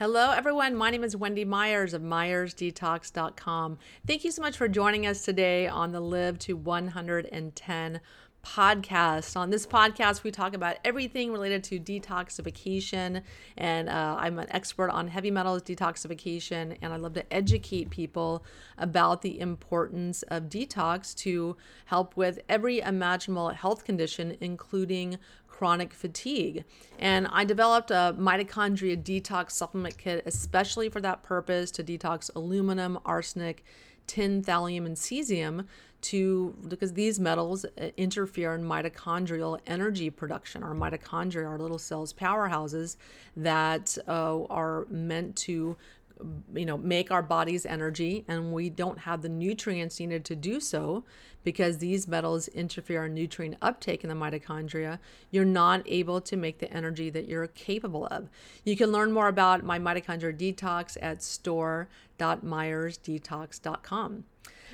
Hello, everyone. My name is Wendy Myers of MyersDetox.com. Thank you so much for joining us today on the Live to 110 podcast. On this podcast, we talk about everything related to detoxification, and uh, I'm an expert on heavy metals detoxification, and I love to educate people about the importance of detox to help with every imaginable health condition, including chronic fatigue. And I developed a mitochondria detox supplement kit especially for that purpose to detox aluminum, arsenic, tin, thallium, and cesium to because these metals uh, interfere in mitochondrial energy production. Our mitochondria are little cells powerhouses that uh, are meant to you know make our body's energy and we don't have the nutrients needed to do so because these metals interfere in nutrient uptake in the mitochondria. You're not able to make the energy that you're capable of. You can learn more about my mitochondria detox at store.myersdetox.com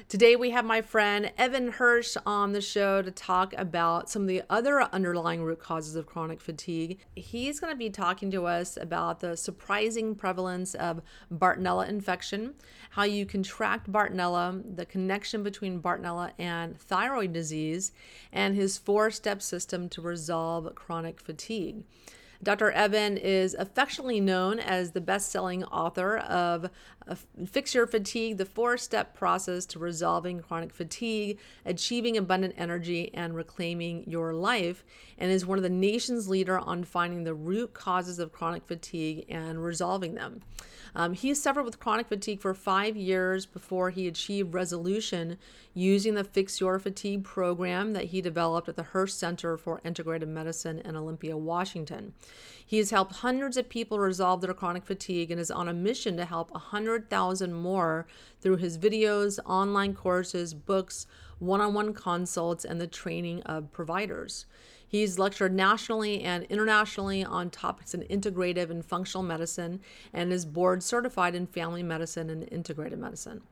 Today, we have my friend Evan Hirsch on the show to talk about some of the other underlying root causes of chronic fatigue. He's going to be talking to us about the surprising prevalence of Bartonella infection, how you contract Bartonella, the connection between Bartonella and thyroid disease, and his four step system to resolve chronic fatigue. Dr. Evan is affectionately known as the best selling author of Fix Your Fatigue, the four step process to resolving chronic fatigue, achieving abundant energy, and reclaiming your life, and is one of the nation's leader on finding the root causes of chronic fatigue and resolving them. Um, he suffered with chronic fatigue for five years before he achieved resolution using the Fix Your Fatigue program that he developed at the Hirsch Center for Integrative Medicine in Olympia, Washington. He has helped hundreds of people resolve their chronic fatigue and is on a mission to help 100,000 more through his videos, online courses, books, one on one consults, and the training of providers. He's lectured nationally and internationally on topics in integrative and functional medicine and is board certified in family medicine and integrative medicine.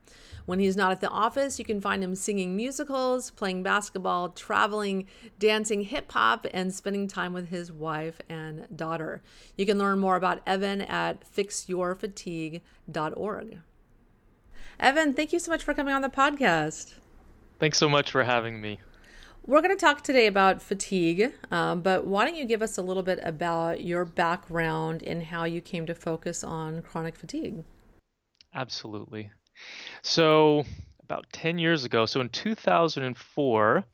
When he's not at the office, you can find him singing musicals, playing basketball, traveling, dancing hip hop, and spending time with his wife and daughter. You can learn more about Evan at fixyourfatigue.org. Evan, thank you so much for coming on the podcast. Thanks so much for having me. We're going to talk today about fatigue, um, but why don't you give us a little bit about your background and how you came to focus on chronic fatigue? Absolutely. So, about 10 years ago, so in 2004,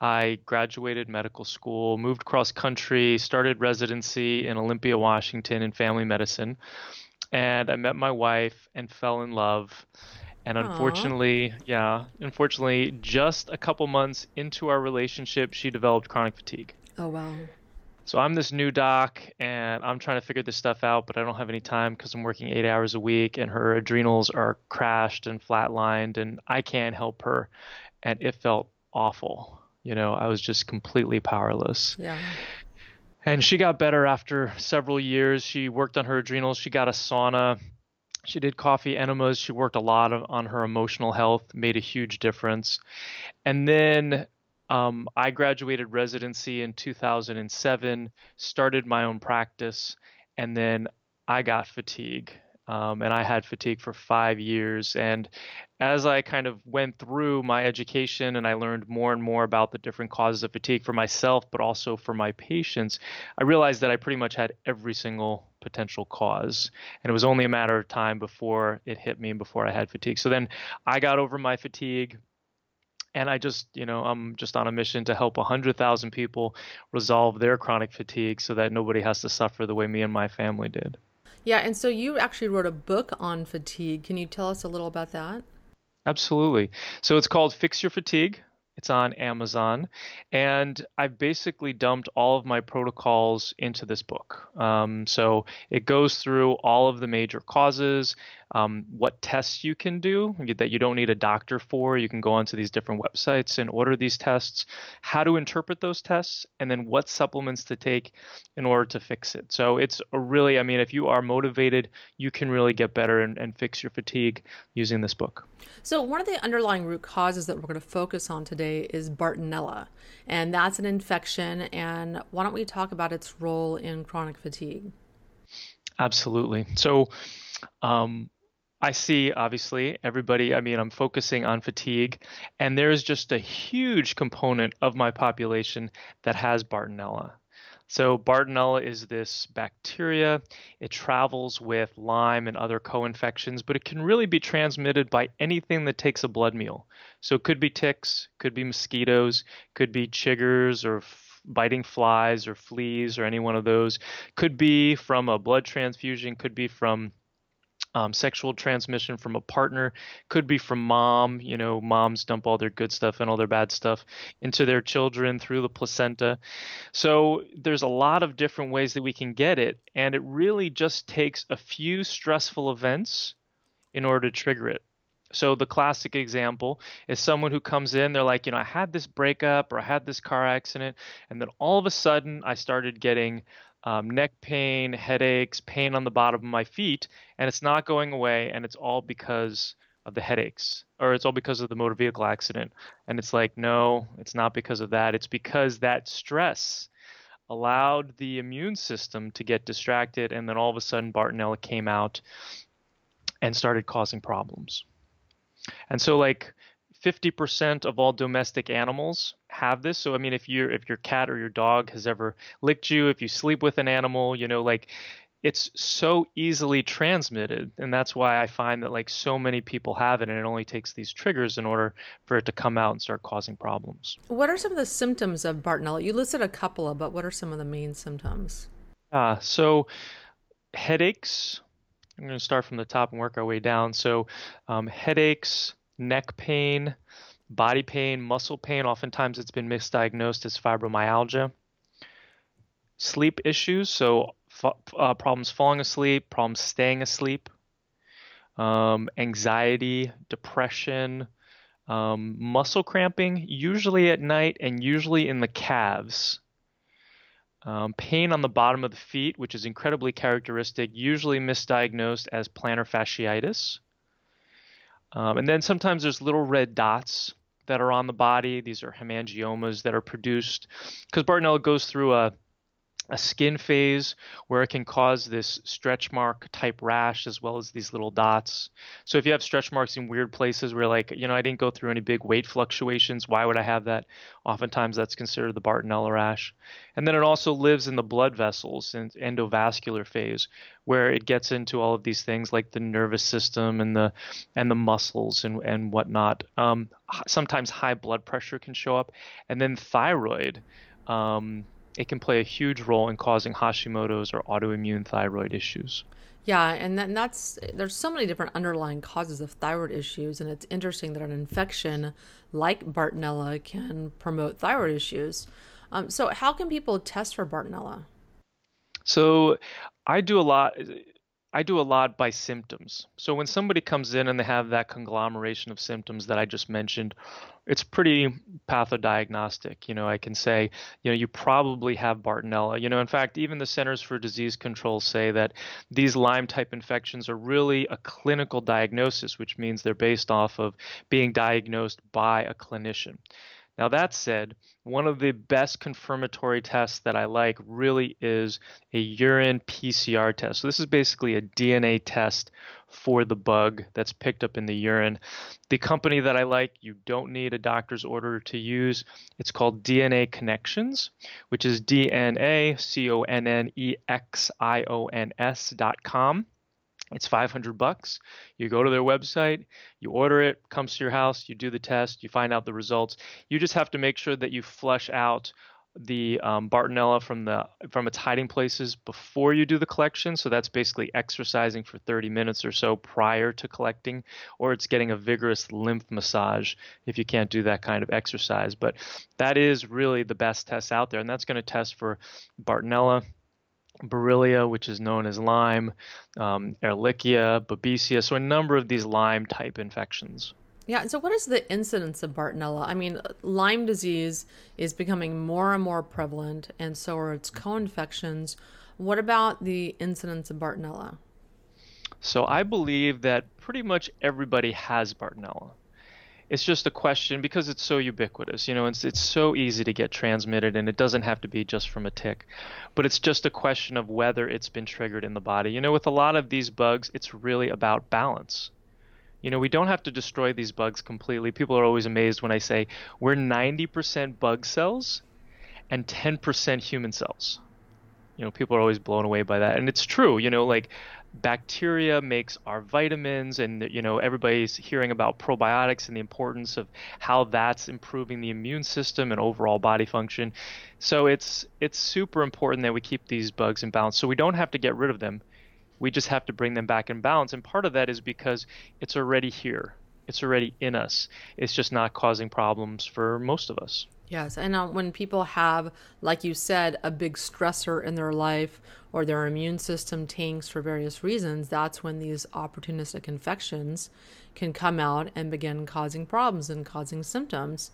I graduated medical school, moved cross country, started residency in Olympia, Washington in family medicine, and I met my wife and fell in love and unfortunately, Aww. yeah, unfortunately, just a couple months into our relationship, she developed chronic fatigue. Oh, wow. So I'm this new doc and I'm trying to figure this stuff out, but I don't have any time because I'm working eight hours a week and her adrenals are crashed and flatlined and I can't help her. And it felt awful. You know, I was just completely powerless. Yeah. And she got better after several years. She worked on her adrenals. She got a sauna she did coffee enemas. She worked a lot on her emotional health, made a huge difference. And then um, I graduated residency in 2007, started my own practice, and then I got fatigue. Um, and I had fatigue for five years. And as I kind of went through my education and I learned more and more about the different causes of fatigue for myself, but also for my patients, I realized that I pretty much had every single potential cause. And it was only a matter of time before it hit me and before I had fatigue. So then I got over my fatigue and I just, you know, I'm just on a mission to help 100,000 people resolve their chronic fatigue so that nobody has to suffer the way me and my family did. Yeah, and so you actually wrote a book on fatigue. Can you tell us a little about that? Absolutely. So it's called Fix Your Fatigue. It's on Amazon. And I've basically dumped all of my protocols into this book. Um, so it goes through all of the major causes, um, what tests you can do that you don't need a doctor for. You can go onto these different websites and order these tests, how to interpret those tests, and then what supplements to take in order to fix it. So it's really, I mean, if you are motivated, you can really get better and, and fix your fatigue using this book. So, one of the underlying root causes that we're going to focus on today is Bartonella, and that's an infection. And why don't we talk about its role in chronic fatigue? Absolutely. So, um, I see, obviously, everybody. I mean, I'm focusing on fatigue, and there's just a huge component of my population that has Bartonella. So, Bartonella is this bacteria. It travels with Lyme and other co infections, but it can really be transmitted by anything that takes a blood meal. So, it could be ticks, could be mosquitoes, could be chiggers or biting flies or fleas or any one of those. Could be from a blood transfusion, could be from um, sexual transmission from a partner. Could be from mom you know moms dump all their good stuff and all their bad stuff into their children through the placenta. So there's a lot of different ways that we can get it and it really just takes a few stressful events in order to trigger it. So the classic example is someone who comes in they're like you know i had this breakup or i had this car accident and then all of a sudden i started getting um, neck pain, headaches, pain on the bottom of my feet, and it's not going away, and it's all because of the headaches, or it's all because of the motor vehicle accident. And it's like, no, it's not because of that. It's because that stress allowed the immune system to get distracted, and then all of a sudden, Bartonella came out and started causing problems. And so, like, 50% of all domestic animals have this. So I mean if you if your cat or your dog has ever licked you, if you sleep with an animal, you know like it's so easily transmitted and that's why I find that like so many people have it and it only takes these triggers in order for it to come out and start causing problems. What are some of the symptoms of Bartonella? You listed a couple of, but what are some of the main symptoms? Uh, so headaches, I'm going to start from the top and work our way down. So um, headaches, neck pain, body pain, muscle pain. Oftentimes it's been misdiagnosed as fibromyalgia. Sleep issues, so uh, problems falling asleep, problems staying asleep, um, anxiety, depression, um, muscle cramping, usually at night and usually in the calves. Um, pain on the bottom of the feet, which is incredibly characteristic, usually misdiagnosed as plantar fasciitis. Um, and then sometimes there's little red dots that are on the body. These are hemangiomas that are produced because Bartonella goes through a a skin phase where it can cause this stretch mark type rash as well as these little dots. So if you have stretch marks in weird places where like, you know, I didn't go through any big weight fluctuations, why would I have that? Oftentimes that's considered the Bartonella rash. And then it also lives in the blood vessels and endovascular phase where it gets into all of these things like the nervous system and the and the muscles and and whatnot. Um, sometimes high blood pressure can show up, and then thyroid. Um, it can play a huge role in causing Hashimoto's or autoimmune thyroid issues. Yeah, and, that, and that's there's so many different underlying causes of thyroid issues, and it's interesting that an infection like Bartonella can promote thyroid issues. Um, so, how can people test for Bartonella? So, I do a lot. I do a lot by symptoms. So when somebody comes in and they have that conglomeration of symptoms that I just mentioned, it's pretty pathodiagnostic. You know, I can say, you know, you probably have Bartonella. You know, in fact, even the Centers for Disease Control say that these Lyme type infections are really a clinical diagnosis, which means they're based off of being diagnosed by a clinician. Now, that said, one of the best confirmatory tests that I like really is a urine PCR test. So, this is basically a DNA test for the bug that's picked up in the urine. The company that I like, you don't need a doctor's order to use. It's called DNA Connexions, which is D N A C O N N E X I O N S dot com. It's 500 bucks. You go to their website, you order it, comes to your house, you do the test, you find out the results. You just have to make sure that you flush out the um, Bartonella from the from its hiding places before you do the collection. So that's basically exercising for 30 minutes or so prior to collecting, or it's getting a vigorous lymph massage if you can't do that kind of exercise. But that is really the best test out there, and that's going to test for Bartonella, Borrelia, which is known as Lyme, um, Ehrlichia, Babesia, so a number of these Lyme type infections. Yeah, and so what is the incidence of Bartonella? I mean, Lyme disease is becoming more and more prevalent, and so are its co infections. What about the incidence of Bartonella? So I believe that pretty much everybody has Bartonella it's just a question because it's so ubiquitous. You know, it's it's so easy to get transmitted, and it doesn't have to be just from a tick, but it's just a question of whether it's been triggered in the body. You know, with a lot of these bugs, it's really about balance. You know, we don't have to destroy these bugs completely. People are always amazed when I say we're 90% bug cells and 10% human cells. You know, people are always blown away by that. And it's true, you know, like bacteria makes our vitamins and you know everybody's hearing about probiotics and the importance of how that's improving the immune system and overall body function. So it's it's super important that we keep these bugs in balance. So we don't have to get rid of them. We just have to bring them back in balance. And part of that is because it's already here. It's already in us. It's just not causing problems for most of us Yes, and uh, when people have, like you said, a big stressor in their life or their immune system tanks for various reasons, that's when these opportunistic infections can come out and begin causing problems and causing symptoms.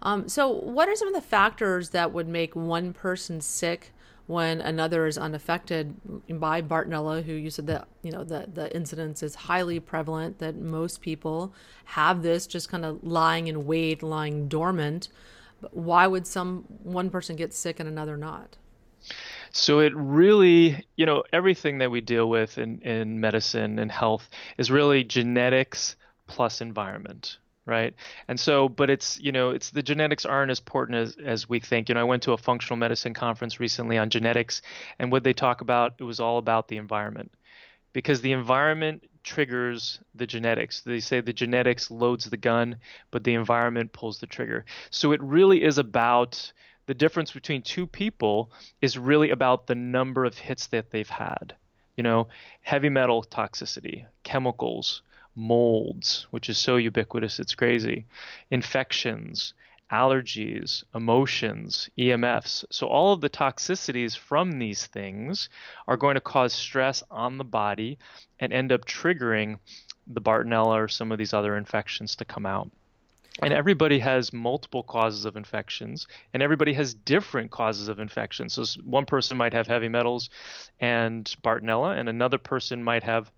Um, so, what are some of the factors that would make one person sick when another is unaffected by Bartonella? Who you said that you know the the incidence is highly prevalent, that most people have this just kind of lying in wait, lying dormant. Why would some one person get sick and another not? So it really, you know, everything that we deal with in, in medicine and health is really genetics plus environment, right? And so, but it's, you know, it's the genetics aren't as important as, as we think. You know, I went to a functional medicine conference recently on genetics, and what they talk about, it was all about the environment. Because the environment triggers the genetics. They say the genetics loads the gun, but the environment pulls the trigger. So it really is about the difference between two people is really about the number of hits that they've had. You know, heavy metal toxicity, chemicals, molds, which is so ubiquitous, it's crazy, infections, allergies, emotions, EMFs. So, all of the toxicities from these things are going to cause stress on the body and end up triggering the Bartonella or some of these other infections to come out. And everybody has multiple causes of infections, and everybody has different causes of infections. So one person might have heavy metals and Bartonella, and another person might have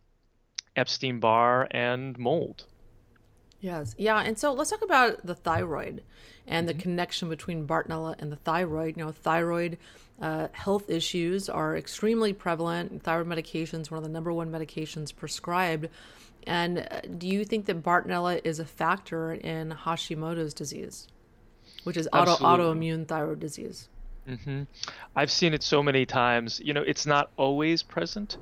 Epstein Barr and mold. Yes. Yeah. And so let's talk about the thyroid and the connection between Bartonella and the thyroid. You know, thyroid uh, health issues are extremely prevalent. Thyroid medications, one of the number one medications prescribed. And uh, do you think that Bartonella is a factor in Hashimoto's disease, which is auto, autoimmune thyroid disease? Mm-hmm. I've seen it so many times. You know, it's not always present,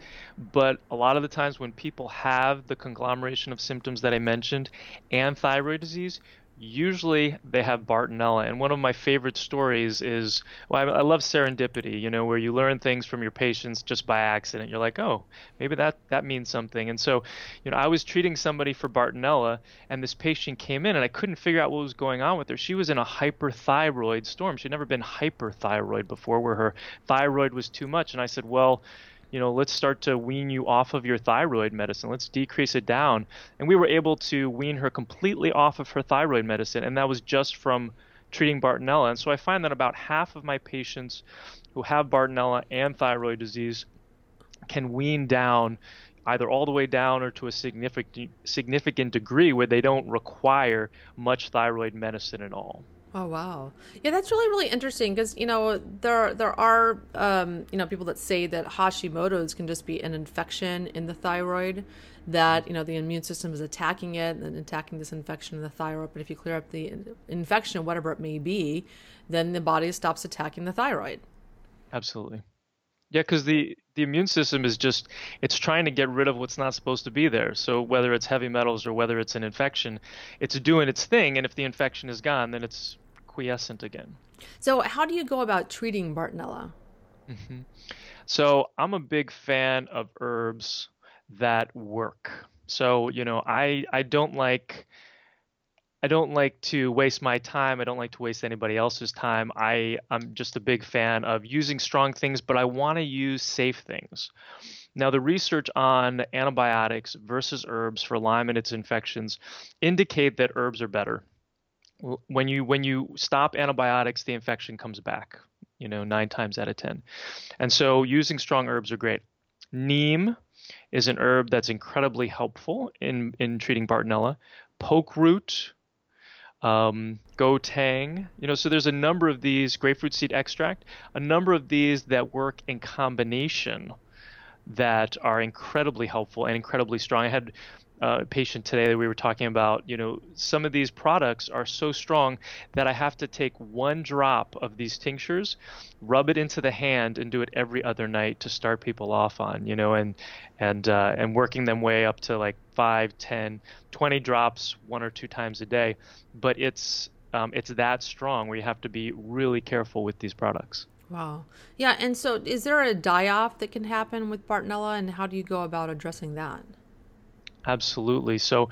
but a lot of the times when people have the conglomeration of symptoms that I mentioned and thyroid disease, usually they have Bartonella. And one of my favorite stories is well, I, I, love serendipity, you know, where you learn things from your patients just by accident. You're like, oh, maybe that, that means something. And so, you know, I was treating somebody for Bartonella, and this patient came in, and I couldn't figure out what was going on with her. She was in a hyperthyroid storm. She'd never been hyperthyroid before, where her thyroid was too much. And I said, well, you know, let's start to wean you off of your thyroid medicine. Let's decrease it down. And we were able to wean her completely off of her thyroid medicine, and that was just from treating Bartonella. And so I find that about half of my patients who have Bartonella and thyroid disease can wean down either all the way down or to a significant significant degree where they don't require much thyroid medicine at all. Oh wow, yeah, that's really really interesting because you know there there are um, you know people that say that Hashimoto's can just be an infection in the thyroid that you know the immune system is attacking it and attacking this infection in the thyroid. But if you clear up the infection, whatever it may be, then the body stops attacking the thyroid. Absolutely. Yeah, because the the immune system is just it's trying to get rid of what's not supposed to be there. So whether it's heavy metals or whether it's an infection, it's doing its thing, and if the infection is gone, then it's quiescent again. So how do you go about treating Bartonella? Mm-hmm. So I'm a big fan of herbs that work. So you know, I I don't like I don't like to waste my time. I don't like to waste anybody else's time. I, I'm just a big fan of using strong things, but I want to use safe things. Now, the research on antibiotics versus herbs for Lyme and its infections indicate that herbs are better. When you when you stop antibiotics, the infection comes back. You know, nine times out of ten. And so, using strong herbs are great. Neem is an herb that's incredibly helpful in in treating Bartonella. Poke root um, Gou Teng. You know, so there's a number of these grapefruit seed extract, a number of these that work in combination that are incredibly helpful and incredibly strong. I had uh, patient today that we were talking about, you know, some of these products are so strong that I have to take one drop of these tinctures, rub it into the hand, and do it every other night to start people off on, you know, and and uh, and working them way up to like 5, 10, 20 drops one or two times a day. But it's um, it's that strong where you have to be really careful with these products. Wow. Yeah. And so, is there a die off that can happen with Bartonella, and how do you go about addressing that? Absolutely. So,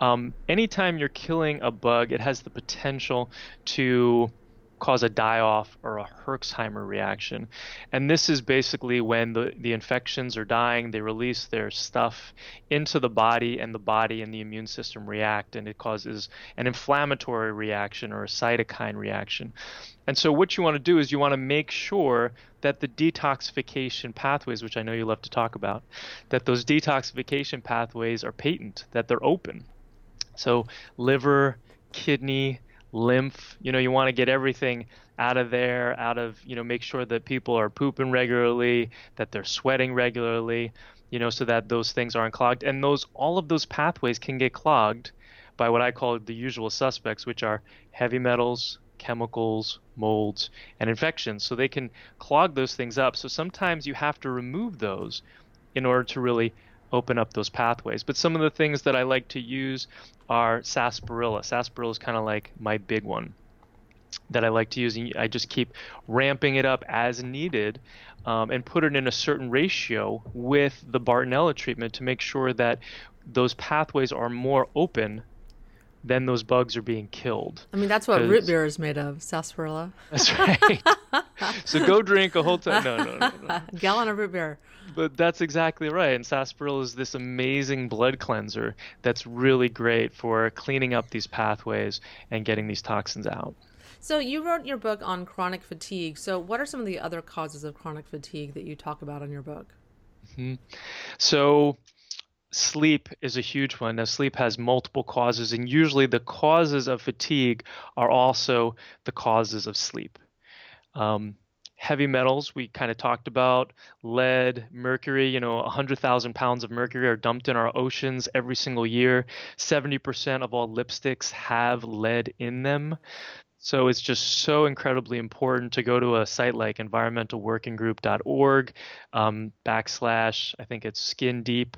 um, anytime you're killing a bug, it has the potential to cause a die off or a Herxheimer reaction. And this is basically when the, the infections are dying, they release their stuff into the body, and the body and the immune system react, and it causes an inflammatory reaction or a cytokine reaction. And so, what you want to do is you want to make sure that the detoxification pathways, which I know you love to talk about, that those detoxification pathways are patent, that they're open. So, liver, kidney, lymph, you know, you want to get everything out of there, out of, you know, make sure that people are pooping regularly, that they're sweating regularly, you know, so that those things aren't clogged. And those, all of those pathways can get clogged by what I call the usual suspects, which are heavy metals, chemicals, molds, and infections. So they can clog those things up. So sometimes you have to remove those in order to really open up those pathways. But some of the things that I like to use are sarsaparilla. Sarsaparilla is kind of like my big one that I like to use. And I just keep ramping it up as needed um, and put it in a certain ratio with the Bartonella treatment to make sure that those pathways are more open then those bugs are being killed. I mean, that's what root beer is made of, sarsaparilla. That's right. so go drink a whole ton. No, no, no, no. Gallon of root beer. But that's exactly right. And sarsaparilla is this amazing blood cleanser that's really great for cleaning up these pathways and getting these toxins out. So you wrote your book on chronic fatigue. So what are some of the other causes of chronic fatigue that you talk about in your book? Mm-hmm. So sleep is a huge one. Now, sleep has multiple causes, and usually the causes of fatigue are also the causes of sleep. Um, heavy metals, we kind of talked about lead, mercury. You know, 100,000 pounds of mercury are dumped in our oceans every single year. 70% of all lipsticks have lead in them. So it's just so incredibly important to go to a site like environmentalworkinggroup.org um, backslash, I think it's skin deep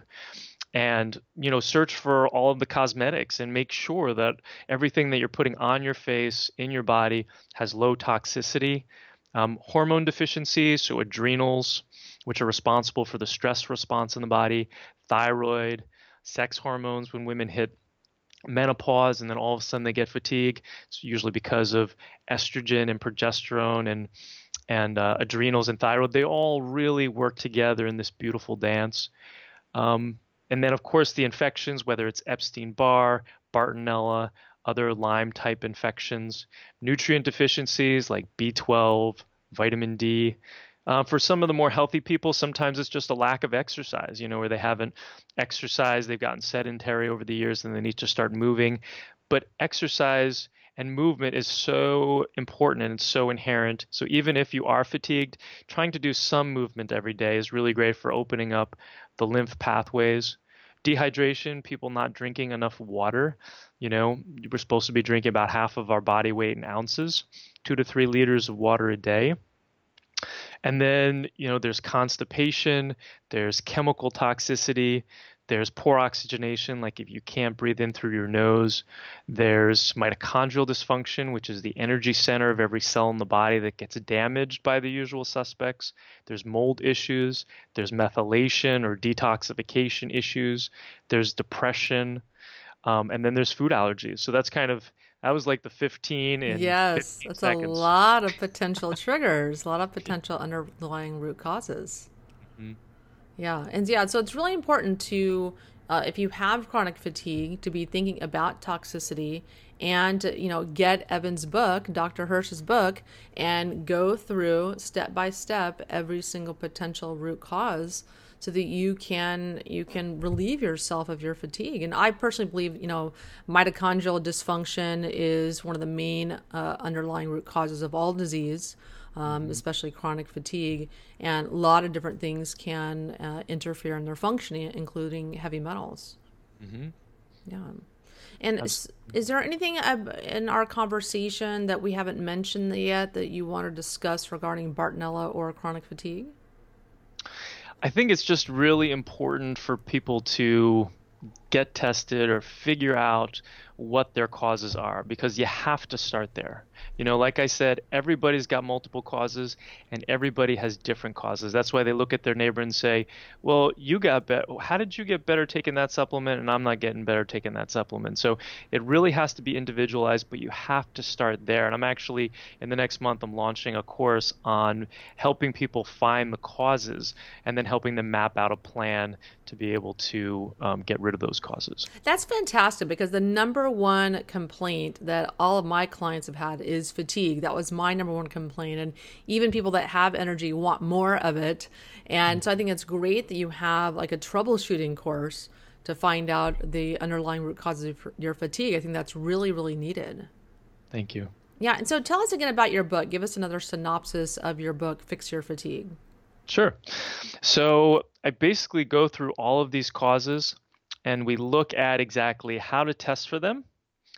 and you know search for all of the cosmetics and make sure that everything that you're putting on your face in your body has low toxicity um, hormone deficiencies so adrenals which are responsible for the stress response in the body thyroid sex hormones when women hit menopause and then all of a sudden they get fatigue. It's usually because of estrogen and progesterone and and uh, adrenals and thyroid. They all really work together in this beautiful dance. Um, and then, of course, the infections, whether it's Epstein Barr, Bartonella, other Lyme type infections, nutrient deficiencies like B12, vitamin D. Uh, for some of the more healthy people, sometimes it's just a lack of exercise, you know, where they haven't exercised, they've gotten sedentary over the years and they need to start moving. But exercise and movement is so important and it's so inherent. So even if you are fatigued, trying to do some movement every day is really great for opening up the lymph pathways. Dehydration, people not drinking enough water. You know, we're supposed to be drinking about half of our body weight in ounces, two to three liters of water a day. And then, you know, there's constipation, there's chemical toxicity, there's poor oxygenation, like if you can't breathe in through your nose. There's mitochondrial dysfunction, which is the energy center of every cell in the body that gets damaged by the usual suspects. There's mold issues. There's methylation or detoxification issues. There's depression. Um, and then there's food allergies. So that's kind of that was like the 15 and yes that's seconds. a lot of potential triggers a lot of potential underlying root causes mm-hmm. Yeah, and yeah, so it's really important to, uh, if you have chronic fatigue, to be thinking about toxicity and you know get Evan's book, Dr. Hirsch's book, and go through step by step every single potential root cause so that you can you can relieve yourself of your fatigue. And I personally believe, you know, mitochondrial dysfunction is one of the main uh, underlying root causes of all disease. Um, mm-hmm. especially chronic fatigue, and a lot of different things can uh, interfere in their functioning, including heavy metals. Mm-hmm. Yeah. And is, is, there anything in our conversation that we haven't mentioned yet that you want to discuss regarding Bartonella or chronic fatigue? I think it's just really important for people to get tested or figure out what their causes are because you have to start there. You know, like I said, everybody's got multiple causes and everybody has different causes. That's why they look at their neighbor and say, "Well, you got better. How did you get better taking that supplement and I'm not getting better taking that supplement?" So, it really has to be individualized, but you have to start there. And I'm actually in the next month I'm launching a course on helping people find the causes and then helping them map out a plan to be able to um, get rid of those causes. That's fantastic because the number one complaint that all of my clients have had is fatigue. That was my number one complaint. And even people that have energy want more of it. And so I think it's great that you have like a troubleshooting course to find out the underlying root causes of your fatigue. I think that's really, really needed. Thank you. Yeah. And so tell us again about your book. Give us another synopsis of your book, Fix Your Fatigue. Sure. So I basically go through all of these causes and we look at exactly how to test for them.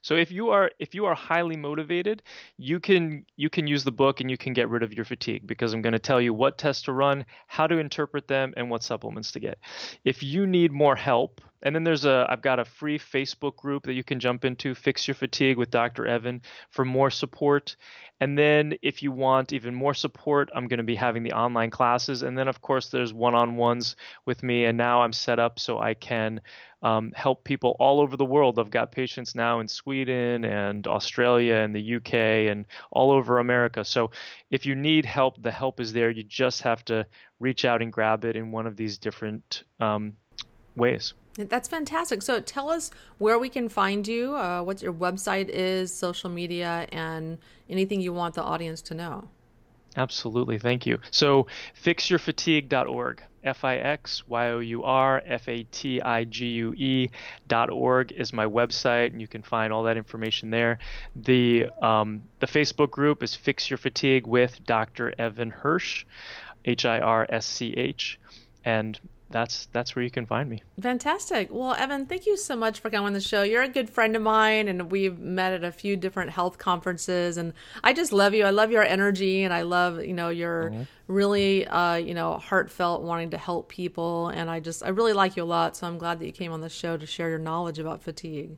So if you are if you are highly motivated, you can you can use the book and you can get rid of your fatigue because I'm going to tell you what tests to run, how to interpret them and what supplements to get. If you need more help, and then there's a I've got a free Facebook group that you can jump into, Fix Your Fatigue with Dr. Evan for more support. And then if you want even more support, I'm going to be having the online classes. And then, of course, there's one on ones with me. And now I'm set up so I can um, help people all over the world. I've got patients now in Sweden and Australia and the UK and all over America. So if you need help, the help is there. You just have to reach out and grab it in one of these different um, ways. That's fantastic. So tell us where we can find you, uh, what your website is, social media, and anything you want the audience to know. Absolutely. Thank you. So fixyourfatigue.org. F I X Y O U R F A T I G U E dot org is my website, and you can find all that information there. The um, the Facebook group is Fix Your Fatigue with Dr. Evan Hirsch, H I R S C H, and that's that's where you can find me. Fantastic. Well, Evan, thank you so much for coming on the show. You're a good friend of mine, and we've met at a few different health conferences. And I just love you. I love your energy, and I love you know your mm-hmm. really uh, you know heartfelt wanting to help people. And I just I really like you a lot. So I'm glad that you came on the show to share your knowledge about fatigue.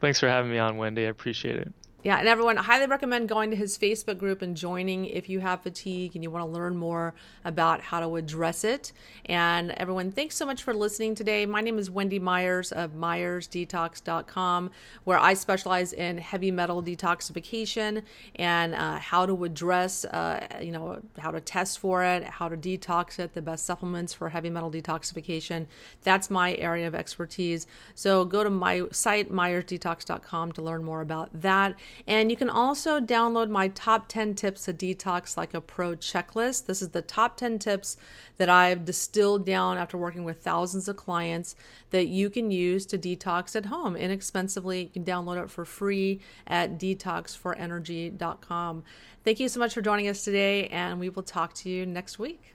Thanks for having me on, Wendy. I appreciate it. Yeah, and everyone, I highly recommend going to his Facebook group and joining if you have fatigue and you want to learn more about how to address it. And everyone, thanks so much for listening today. My name is Wendy Myers of MyersDetox.com, where I specialize in heavy metal detoxification and uh, how to address, uh, you know, how to test for it, how to detox it, the best supplements for heavy metal detoxification. That's my area of expertise. So go to my site, MyersDetox.com, to learn more about that. And you can also download my top 10 tips to detox like a pro checklist. This is the top 10 tips that I've distilled down after working with thousands of clients that you can use to detox at home inexpensively. You can download it for free at detoxforenergy.com. Thank you so much for joining us today, and we will talk to you next week.